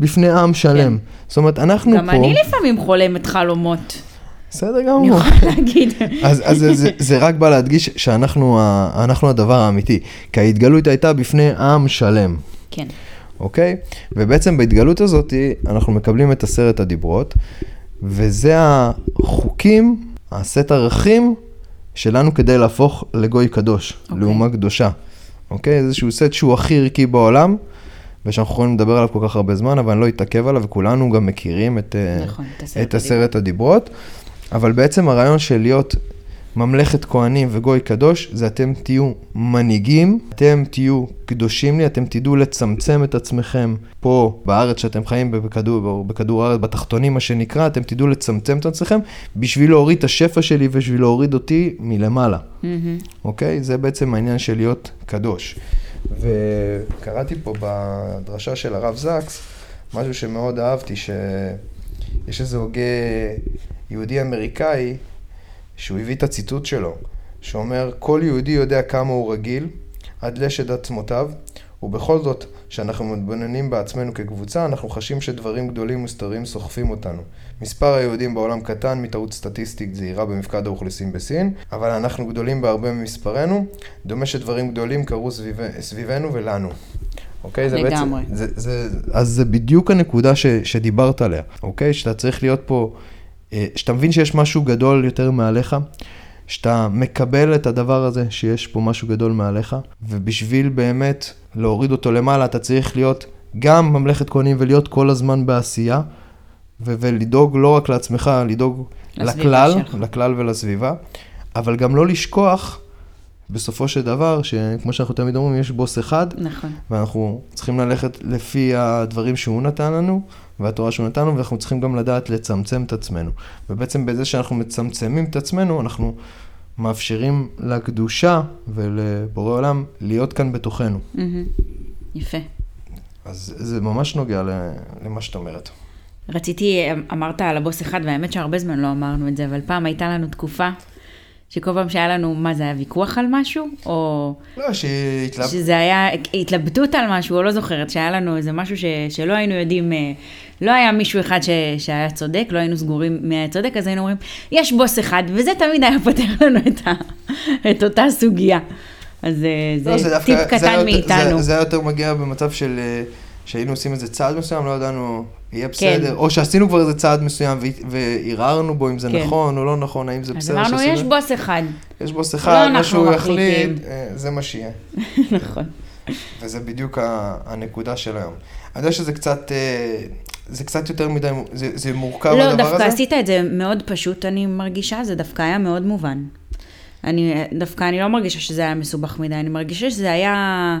בפני עם שלם. זאת אומרת, אנחנו גם פה... אני לפעמים חולמת חלומות, בסדר אני גמור. יכולה להגיד. אז, אז זה, זה, זה רק בא להדגיש שאנחנו ה- הדבר האמיתי. כי ההתגלות הייתה בפני עם שלם. כן. אוקיי? ובעצם בהתגלות הזאת אנחנו מקבלים את עשרת הדיברות, וזה החוקים, הסט ערכים שלנו כדי להפוך לגוי קדוש, אוקיי. okay. לאומה קדושה. אוקיי? איזשהו סט שהוא הכי ערכי בעולם, ושאנחנו יכולים לדבר עליו כל כך הרבה זמן, אבל אני לא אתעכב עליו, וכולנו גם מכירים את, אה, נכון, את את עשרת הדיברות. אבל בעצם הרעיון של להיות ממלכת כהנים וגוי קדוש, זה אתם תהיו מנהיגים, אתם תהיו קדושים לי, אתם תדעו לצמצם את עצמכם פה בארץ שאתם חיים בכדור, בכדור הארץ, בתחתונים מה שנקרא, אתם תדעו לצמצם את עצמכם בשביל להוריד את השפע שלי ובשביל להוריד אותי מלמעלה, מהמם. אוקיי? זה בעצם העניין של להיות קדוש. וקראתי פה בדרשה של הרב זקס, משהו שמאוד אהבתי, שיש איזה הוגה יהודי אמריקאי, שהוא הביא את הציטוט שלו, שאומר, כל יהודי יודע כמה הוא רגיל, עד לשד עצמותיו, ובכל זאת, כשאנחנו מתבוננים בעצמנו כקבוצה, אנחנו חשים שדברים גדולים וסתרים סוחפים אותנו. מספר היהודים בעולם קטן מטעות סטטיסטית זהירה במפקד האוכלוסין בסין, אבל אנחנו גדולים בהרבה ממספרנו, דומה שדברים גדולים קרו סביב, סביבנו ולנו. אוקיי? זה לגמרי. בעצם, זה, זה, אז זה בדיוק הנקודה ש, שדיברת עליה, אוקיי? שאתה צריך להיות פה, שאתה מבין שיש משהו גדול יותר מעליך, שאתה מקבל את הדבר הזה, שיש פה משהו גדול מעליך, ובשביל באמת להוריד אותו למעלה, אתה צריך להיות גם ממלכת כהנים ולהיות כל הזמן בעשייה, ו- ולדאוג לא רק לעצמך, לדאוג לכלל, שלך. לכלל ולסביבה, אבל גם לא לשכוח, בסופו של דבר, שכמו שאנחנו תמיד אומרים, יש בוס אחד, נכון. ואנחנו צריכים ללכת לפי הדברים שהוא נתן לנו, והתורה שהוא נתן לנו, ואנחנו צריכים גם לדעת לצמצם את עצמנו. ובעצם בזה שאנחנו מצמצמים את עצמנו, אנחנו מאפשרים לקדושה ולבורא עולם להיות כאן בתוכנו. מהמם. יפה. אז זה ממש נוגע למה שאת אומרת. רציתי, אמרת על הבוס אחד, והאמת שהרבה זמן לא אמרנו את זה, אבל פעם הייתה לנו תקופה שכל פעם שהיה לנו, מה זה היה ויכוח על משהו? או לא, שהתלהב... שזה היה התלבטות על משהו, או לא זוכרת, שהיה לנו איזה משהו ש, שלא היינו יודעים, אה, לא היה מישהו אחד ש, שהיה צודק, לא היינו סגורים מי היה צודק, אז היינו אומרים, יש בוס אחד, וזה תמיד היה פותר לנו את, ה, את אותה סוגיה. אז אה, זה, לא, זה דווקא- טיפ זה קטן יותר- מאיתנו. זה, זה היה יותר מגיע במצב של... אה, שהיינו עושים איזה צעד מסוים, לא ידענו, יהיה בסדר, או שעשינו כבר איזה צעד מסוים וערערנו בו אם זה כן. נכון או לא נכון, האם זה אז בסדר אמרנו, שעשינו- יש בוס אחד. יש בוס לא אחד, מה אנחנו שהוא. יחליט, אה, זה מה שיהיה. נכון. וזה בדיוק הנקודה של היום. אני יודע שזה קצת, אה, זה קצת יותר מדי, זה, זה מורכב לא, הדבר דווקא הזה. עשית את זה מאוד פשוט, אני מרגישה, זה דווקא היה מאוד מובן. אני, דווקא אני לא מרגישה שזה היה מסובך מדי, אני מרגישה שזה היה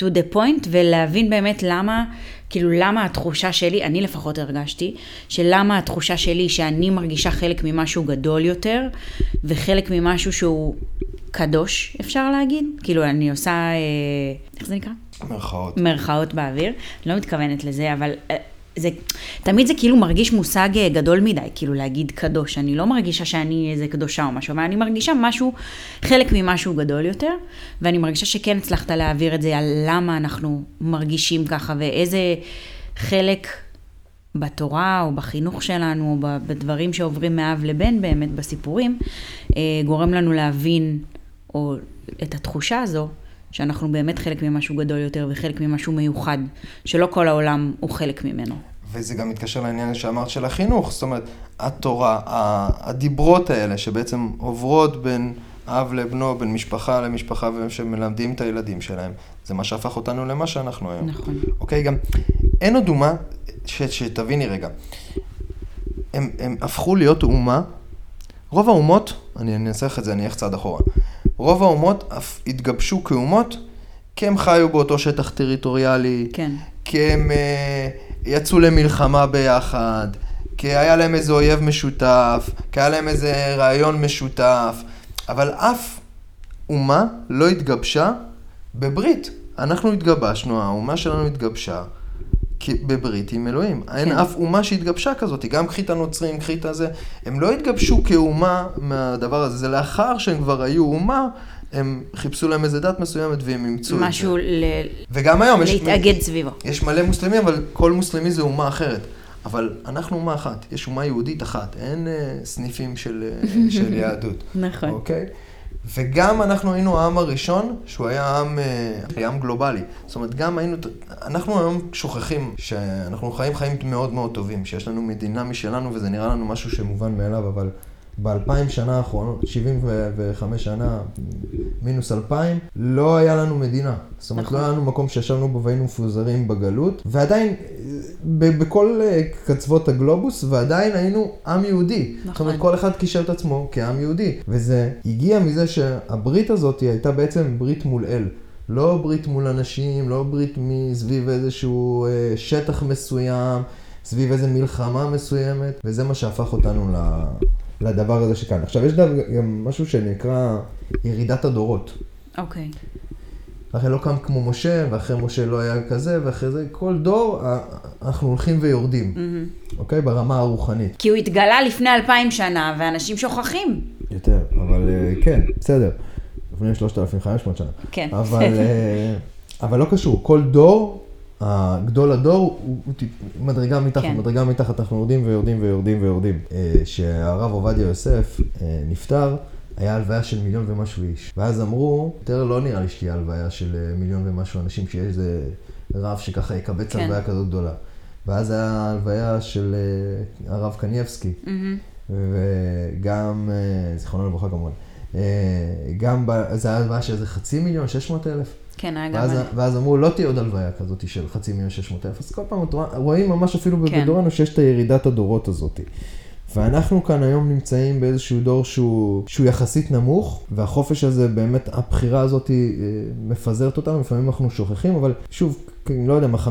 to the point, ולהבין באמת למה, כאילו למה התחושה שלי, אני לפחות הרגשתי, שלמה התחושה שלי שאני מרגישה חלק ממשהו גדול יותר, וחלק ממשהו שהוא קדוש, אפשר להגיד. כאילו, אני עושה, אה, איך זה נקרא? מרכאות. מרכאות באוויר, לא מתכוונת לזה, אבל אה, זה, תמיד זה כאילו מרגיש מושג אה, גדול מדי, כאילו להגיד קדוש. אני לא מרגישה שאני איזה קדושה או משהו, אבל אני מרגישה משהו, חלק ממשהו גדול יותר, ואני מרגישה שכן הצלחת להעביר את זה על למה אנחנו מרגישים ככה, ואיזה חלק בתורה או בחינוך שלנו, או בדברים שעוברים מאב לבן באמת, בסיפורים, אה, גורם לנו להבין או את התחושה הזו, שאנחנו באמת חלק ממשהו גדול יותר וחלק ממשהו מיוחד, שלא כל העולם הוא חלק ממנו. וזה גם מתקשר לעניין שאמרת של החינוך, זאת אומרת, התורה, הדיברות האלה שבעצם עוברות בין אב לבנו, בין משפחה למשפחה, ושמלמדים את הילדים שלהם, זה מה שהפך אותנו למה שאנחנו היום. נכון. אוקיי, גם אין עוד אומה, ש, שתביני רגע, הם, הם הפכו להיות אומה, רוב האומות, אני אנסח את זה, אני אלך צעד אחורה, רוב האומות אף התגבשו כאומות, כי הם חיו באותו שטח טריטוריאלי, כן. כי הם uh, יצאו למלחמה ביחד, כי היה להם איזה אויב משותף, כי היה להם איזה רעיון משותף, אבל אף אומה לא התגבשה בברית. אנחנו התגבשנו, האומה שלנו התגבשה בברית עם אלוהים. כן. אין אף אומה שהתגבשה כזאת, גם קחי את הנוצרים, קחי את הזה, הם לא התגבשו כאומה מהדבר הזה, זה לאחר שהם כבר היו אומה, הם חיפשו להם איזה דת מסוימת והם אימצו את זה. משהו ל... וגם היום יש... להתאגד סביבו. יש מלא מוסלמים, אבל כל מוסלמי זה אומה אחרת. אבל אנחנו אומה אחת, יש אומה יהודית אחת, אין uh, סניפים של, uh, של יהדות. נכון. אוקיי? וגם אנחנו היינו העם הראשון, שהוא היה עם, uh, עם גלובלי. זאת אומרת, גם היינו, אנחנו היום שוכחים שאנחנו חיים חיים מאוד מאוד טובים, שיש לנו מדינה משלנו וזה נראה לנו משהו שמובן מאליו, אבל באלפיים שנה האחרונות, 75 שנה, מינוס אלפיים, לא היה לנו מדינה. זאת אומרת, נכון. לא היה לנו מקום שישבנו בו והיינו מפוזרים בגלות, ועדיין, בכל אה, קצוות הגלובוס, ועדיין היינו עם יהודי. נכון. זאת אומרת, כל אחד קישר את עצמו כעם יהודי. וזה הגיע מזה שהברית הזאת הייתה בעצם ברית מול אל. לא ברית מול אנשים, לא ברית מסביב איזשהו אה, שטח מסוים, סביב איזו מלחמה מסוימת, וזה מה שהפך אותנו ל... לדבר הזה שכאן. עכשיו, יש גם משהו שנקרא ירידת הדורות. אוקיי. אחרי לא קם כמו משה, ואחרי משה לא היה כזה, ואחרי זה, כל דור, אנחנו הולכים ויורדים, mm-hmm. אוקיי? ברמה הרוחנית. כי הוא התגלה לפני אלפיים שנה, ואנשים שוכחים. יותר, אבל אה, כן, בסדר. לפני 3,500 שנה. כן. אבל, אה, אבל לא קשור, כל דור הגדול הדור הוא מדרגה מתחת, כן. מדרגה מתחת, אנחנו יורדים ויורדים ויורדים ויורדים. כשהרב עובדיה יוסף אה, נפטר, היה הלוויה של מיליון ומשהו איש. ואז אמרו, יותר לא נראה לי שתהיה הלוויה של אה, מיליון ומשהו אנשים, שיש איזה רב שככה יקבץ כן. הלוויה כזאת גדולה. ואז היה הלוויה של אה, הרב קניאבסקי, mm-hmm. וגם, זיכרונו לברכה כמובן, גם, זה היה הלוויה של איזה חצי מיליון, 600 אלף. כן, היה גם... ואז, ואז אמרו, לא תהיה עוד הלוויה כזאת של חצי מיליון שש מאות אלף. אז כל פעם רואים ממש אפילו כן. בדורנו שיש את הירידת הדורות הזאת. ואנחנו כאן היום נמצאים באיזשהו דור שהוא, שהוא יחסית נמוך, והחופש הזה, באמת, הבחירה הזאת אה, מפזרת אותנו, לפעמים אנחנו שוכחים, אבל שוב, לא יודע מה, 50-60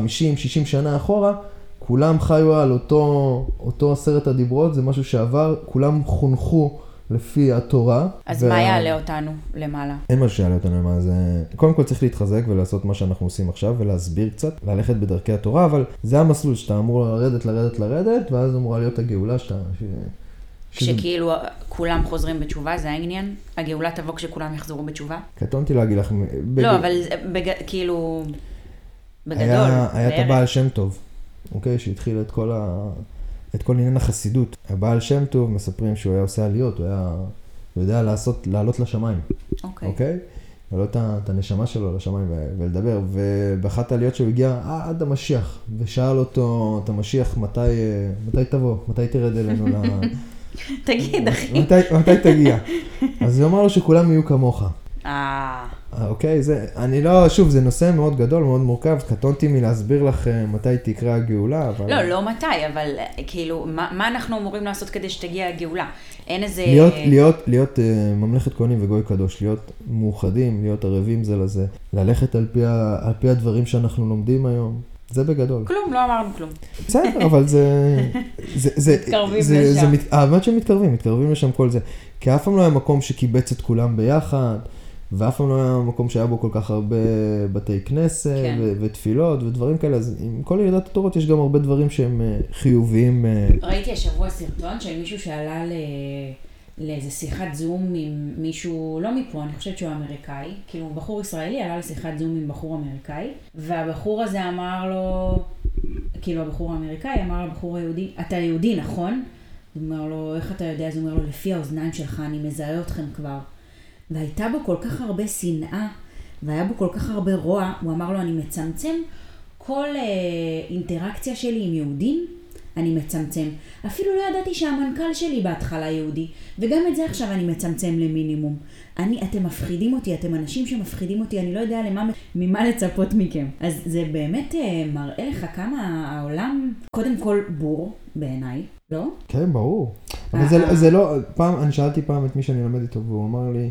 שנה אחורה, כולם חיו על אותו, אותו עשרת הדיברות, זה משהו שעבר, כולם חונכו לפי התורה. אז וה... מה יעלה אותנו למעלה? אין מה שיעלה אותנו למעלה, זה... קודם כל צריך להתחזק ולעשות מה שאנחנו עושים עכשיו ולהסביר קצת, ללכת בדרכי התורה, אבל זה המסלול שאתה אמור לרדת, לרדת, לרדת, ואז אמורה להיות הגאולה שאתה... ש... כשכאילו שזה... כולם חוזרים בתשובה, זה העניין? הגאולה תבוא כשכולם יחזרו בתשובה? קטונתי להגיד לך... בג... לא, אבל בג... כאילו... בגדול. היה, היה את הבעל שם טוב, אוקיי? שהתחיל את כל ה... את כל עניין החסידות. הבעל שם טוב, מספרים שהוא היה עושה עליות, הוא היה, הוא יודע לעשות, לעלות לשמיים. אוקיי. Okay. אוקיי? להעלות את הנשמה שלו לשמיים ולדבר. ובאחת העליות שהוא הגיע עד המשיח, ושאל אותו, את המשיח, מתי, מתי תבוא? מתי תרד אלינו ל... תגיד, אחי. מתי, מתי תגיע? אז הוא אמר לו שכולם יהיו כמוך. אוקיי, זה, אני לא, שוב, זה נושא מאוד גדול, מאוד מורכב, קטונתי מלהסביר לך מתי תקרה הגאולה, אבל... לא, לא מתי, אבל כאילו, מה, מה אנחנו אמורים לעשות כדי שתגיע הגאולה? אין איזה... להיות, להיות, להיות uh, ממלכת כהנים וגוי קדוש, להיות מאוחדים, להיות ערבים זה לזה, ללכת על פי, ה, על פי הדברים שאנחנו לומדים היום. זה בגדול. כלום, לא אמרנו כלום. בסדר, אבל זה... זה, זה מתקרבים זה, לשם. זה, האמת שהם מתקרבים, מתקרבים לשם כל זה. כי אף פעם לא היה מקום שקיבץ את כולם ביחד. ואף פעם לא היה מקום שהיה בו כל כך הרבה בתי כנסת כן. ו- ותפילות ודברים כאלה, אז עם כל ירידת התורות יש גם הרבה דברים שהם אה, חיוביים. אה. ראיתי השבוע סרטון של מישהו שעלה ל... לאיזה שיחת זום עם מישהו, לא מפה, אני חושבת שהוא אמריקאי, כאילו בחור ישראלי עלה לשיחת זום עם בחור אמריקאי, והבחור הזה אמר לו, כאילו הבחור האמריקאי אמר לבחור היהודי, אתה יהודי נכון? הוא אומר לו, איך אתה יודע? אז הוא אומר לו, לפי האוזניים שלך אני מזהה אתכם כבר. והייתה בו כל כך הרבה שנאה, והיה בו כל כך הרבה רוע, הוא אמר לו, אני מצמצם כל אה, אינטראקציה שלי עם יהודים, אני מצמצם. אפילו לא ידעתי שהמנכ"ל שלי בהתחלה יהודי, וגם את זה עכשיו אני מצמצם למינימום. אני, אתם מפחידים אותי, אתם אנשים שמפחידים אותי, אני לא יודע למה, ממה לצפות מכם. אז זה באמת אה, מראה לך כמה העולם, קודם כל בור, בעיניי, לא? כן, ברור. אבל זה, זה לא, פעם, אני שאלתי פעם את מי שאני לומד איתו, והוא אמר לי,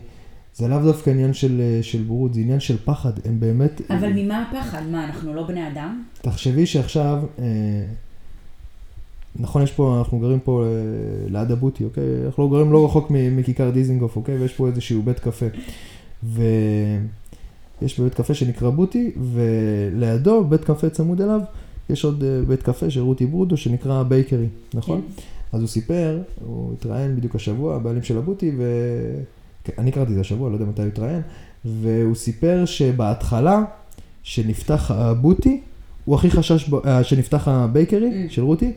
זה לאו דווקא עניין של, אה, של בורות, זה עניין של פחד, הם באמת... אבל ממה הפחד? מה, אנחנו לא בני אדם? תחשבי שעכשיו, אה, נכון, יש פה, אנחנו גרים פה אה, ליד הבוטי, אוקיי? אנחנו לא גרים לא רחוק מכיכר דיזינגוף, אוקיי? ויש פה איזשהו בית קפה. ויש בית קפה שנקרא בוטי, ולידו, בית קפה צמוד אליו, יש עוד אה, בית קפה של רותי ברודו שנקרא בייקרי, נכון? כן. אז הוא סיפר, הוא התראיין בדיוק השבוע, הבעלים של הבוטי, ואני קראתי את זה השבוע, לא יודע מתי הוא התראיין, והוא סיפר שבהתחלה, שנפתח הבוטי, הוא הכי חשש, אה, שנפתח הבייקרי mm. של רותי,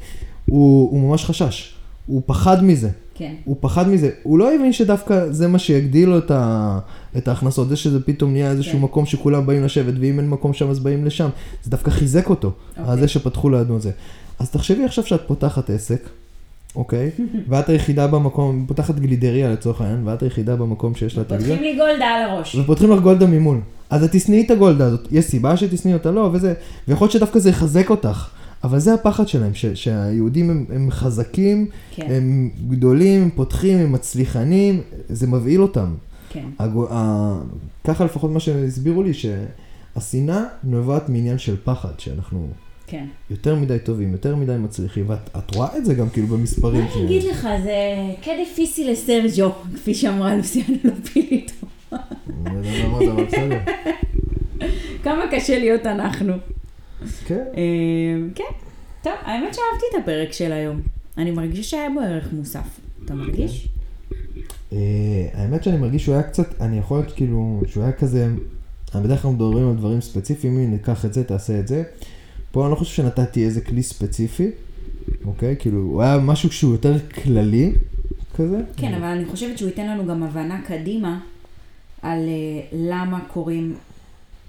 הוא, הוא ממש חשש, הוא פחד מזה. כן. הוא פחד מזה, הוא לא הבין שדווקא זה מה שיגדיל לו את, ה, את ההכנסות, זה שזה פתאום נהיה איזשהו כן. מקום שכולם באים לשבת, ואם אין מקום שם אז באים לשם, זה דווקא חיזק אותו, אוקיי. זה שפתחו לידנו את זה. אז תחשבי עכשיו שאת פותחת עסק, אוקיי? ואת היחידה במקום, פותחת גלידריה לצורך העניין, ואת היחידה במקום שיש לה את הגלידריה. פותחים לי גולדה על הראש. ופותחים לך גולדה ממול. אז את תשנאי את הגולדה הזאת, יש סיבה שתשנאי אותה, לא, וזה, ויכול להיות שדווקא זה יחזק אותך. אבל זה הפחד שלהם, ש, שהיהודים הם, הם חזקים, כן. הם גדולים, הם פותחים, הם מצליחנים, זה מבהיל אותם. כן. הג... ה... ככה לפחות מה שהסבירו לי, שהשנאה נובעת מעניין של פחד, שאנחנו כן. יותר מדי טובים, יותר מדי מצליחים, ואת רואה את זה גם כאילו במספרים. מה אני אגיד לך, זה כדיפיסי לסרג'ו, כפי שאמרה לוסיאנה לופיליטו. לא בסדר. כמה קשה להיות אנחנו. כן. אמ, כן. טוב, האמת שאהבתי את הפרק של היום. אני מרגיש שהיה בו ערך מוסף. אתה מרגיש? אה, האמת שאני מרגיש שהוא היה קצת, אני יכול להיות כאילו, שהוא היה כזה, בדרך כלל מדברים על דברים ספציפיים, אם ניקח את זה, תעשה את זה. פה אני לא חושב שנתתי איזה כלי ספציפי, אוקיי? כאילו, הוא היה משהו שהוא יותר כללי כזה. כן, אבל אני חושבת שהוא ייתן לנו גם הבנה קדימה על אה, למה קורים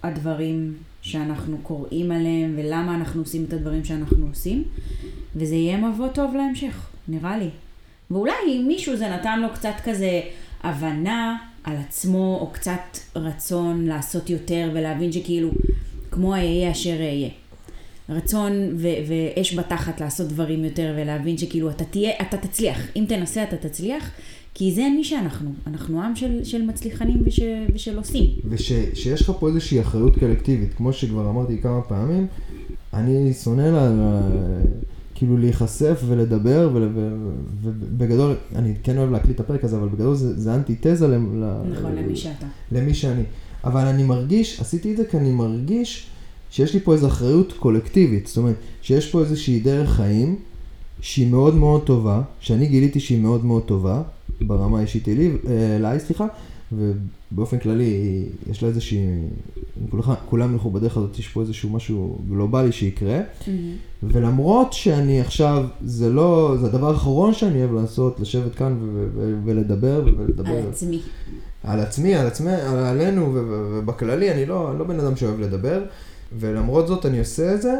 הדברים שאנחנו קוראים עליהם ולמה אנחנו עושים את הדברים שאנחנו עושים, וזה יהיה מבוא טוב להמשך, נראה לי. ואולי אם מישהו זה נתן לו קצת כזה הבנה על עצמו, או קצת רצון לעשות יותר ולהבין שכאילו, כמו אהיה אשר אהיה. רצון ו- ואש בתחת לעשות דברים יותר ולהבין שכאילו אתה תהיה, אתה תצליח. אם תנסה אתה תצליח, כי זה מי שאנחנו, אנחנו עם של, של מצליחנים וש, ושל עושים. ושיש לך פה איזושהי אחריות קולקטיבית, כמו שכבר אמרתי כמה פעמים, אני שונא לה, כאילו להיחשף ולדבר, ובגדול, אני כן אוהב להקליט את הפרק הזה, אבל בגדול זה, זה אנטיתזה ל, נכון, למי שאתה. למי שאני. אבל אני מרגיש, עשיתי את זה כי אני מרגיש שיש לי פה איזו אחריות קולקטיבית, זאת אומרת, שיש פה איזושהי דרך חיים שהיא מאוד מאוד טובה, שאני גיליתי שהיא מאוד מאוד טובה, ברמה האישית אלי, אליי, סליחה, ובאופן כללי יש לה איזושהי, כולם ילכו בדרך הזאת, יש פה איזשהו משהו גלובלי שיקרה, mm-hmm. ולמרות שאני עכשיו, זה לא, זה הדבר האחרון שאני אוהב לעשות, לשבת כאן ולדבר ולדבר. על עצמי. על עצמי, על עצמי, על עלינו ובכללי, אני לא, לא בן אדם שאוהב לדבר, ולמרות זאת אני עושה את זה,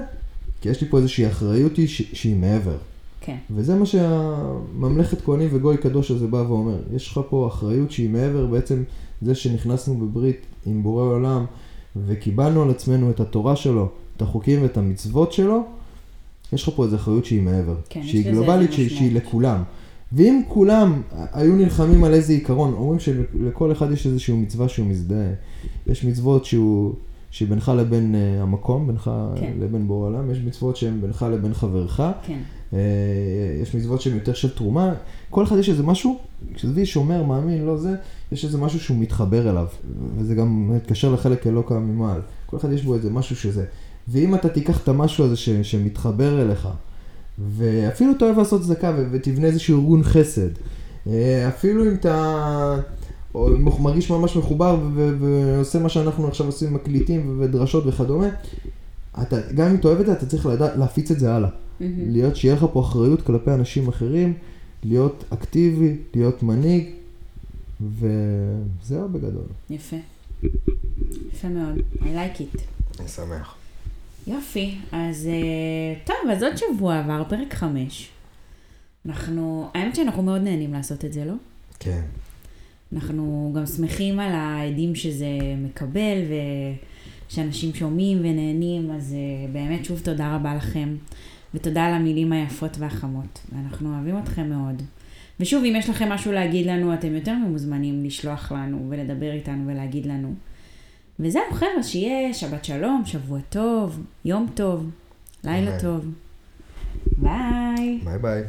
כי יש לי פה איזושהי אחריות שהיא מעבר. כן. וזה מה שהממלכת כהנים וגוי קדוש הזה בא ואומר. יש לך פה אחריות שהיא מעבר בעצם זה שנכנסנו בברית עם בורא עולם וקיבלנו על עצמנו את התורה שלו, את החוקים ואת המצוות שלו, יש לך פה איזו אחריות שהיא מעבר. כן, שהיא גלובלית, שהיא, שהיא לכולם. ואם כולם היו נלחמים על איזה עיקרון, אומרים שלכל אחד יש איזושהי מצווה שהוא מזדהה. יש מצוות שהוא, שבינך לבין uh, המקום, בינך כן. לבין בורא עולם, יש מצוות שהן בינך לבין חברך. כן. אה, יש מצוות שהן יותר של תרומה, כל אחד יש איזה משהו, כשזה שומר, מאמין, לא זה, יש איזה משהו שהוא מתחבר אליו, וזה גם מתקשר לחלק אלוקה ממעל. כל אחד יש בו איזה משהו שזה. ואם אתה תיקח את המשהו הזה ש, שמתחבר אליך, ואפילו אתה אוהב לעשות צדקה ותבנה איזשהו ארגון חסד, אה, אפילו אם אתה מרגיש ממש מחובר ועושה מה שאנחנו עכשיו עושים, מקליטים ודרשות וכדומה, אתה, גם אם אתה אוהב את זה, אתה צריך לדע, להפיץ את זה הלאה. Mm-hmm. להיות, שיהיה לך פה אחריות כלפי אנשים אחרים, להיות אקטיבי, להיות מנהיג, וזהו בגדול. יפה. יפה מאוד. I like it. אני שמח. יופי, אז אה, טוב, אז עוד שבוע עבר, פרק חמש. אנחנו, האמת שאנחנו מאוד נהנים לעשות את זה, לא? כן. אנחנו גם שמחים על העדים שזה מקבל, ושאנשים שומעים ונהנים, אז אה, באמת שוב תודה רבה לכם, ותודה על המילים היפות והחמות, ואנחנו אוהבים אתכם מאוד. ושוב, אם יש לכם משהו להגיד לנו, אתם יותר ממוזמנים לשלוח לנו ולדבר איתנו ולהגיד לנו. וזהו, חבר'ה, שיהיה שבת שלום, שבוע טוב, יום טוב, לילה אמן. טוב. ביי. ביי ביי.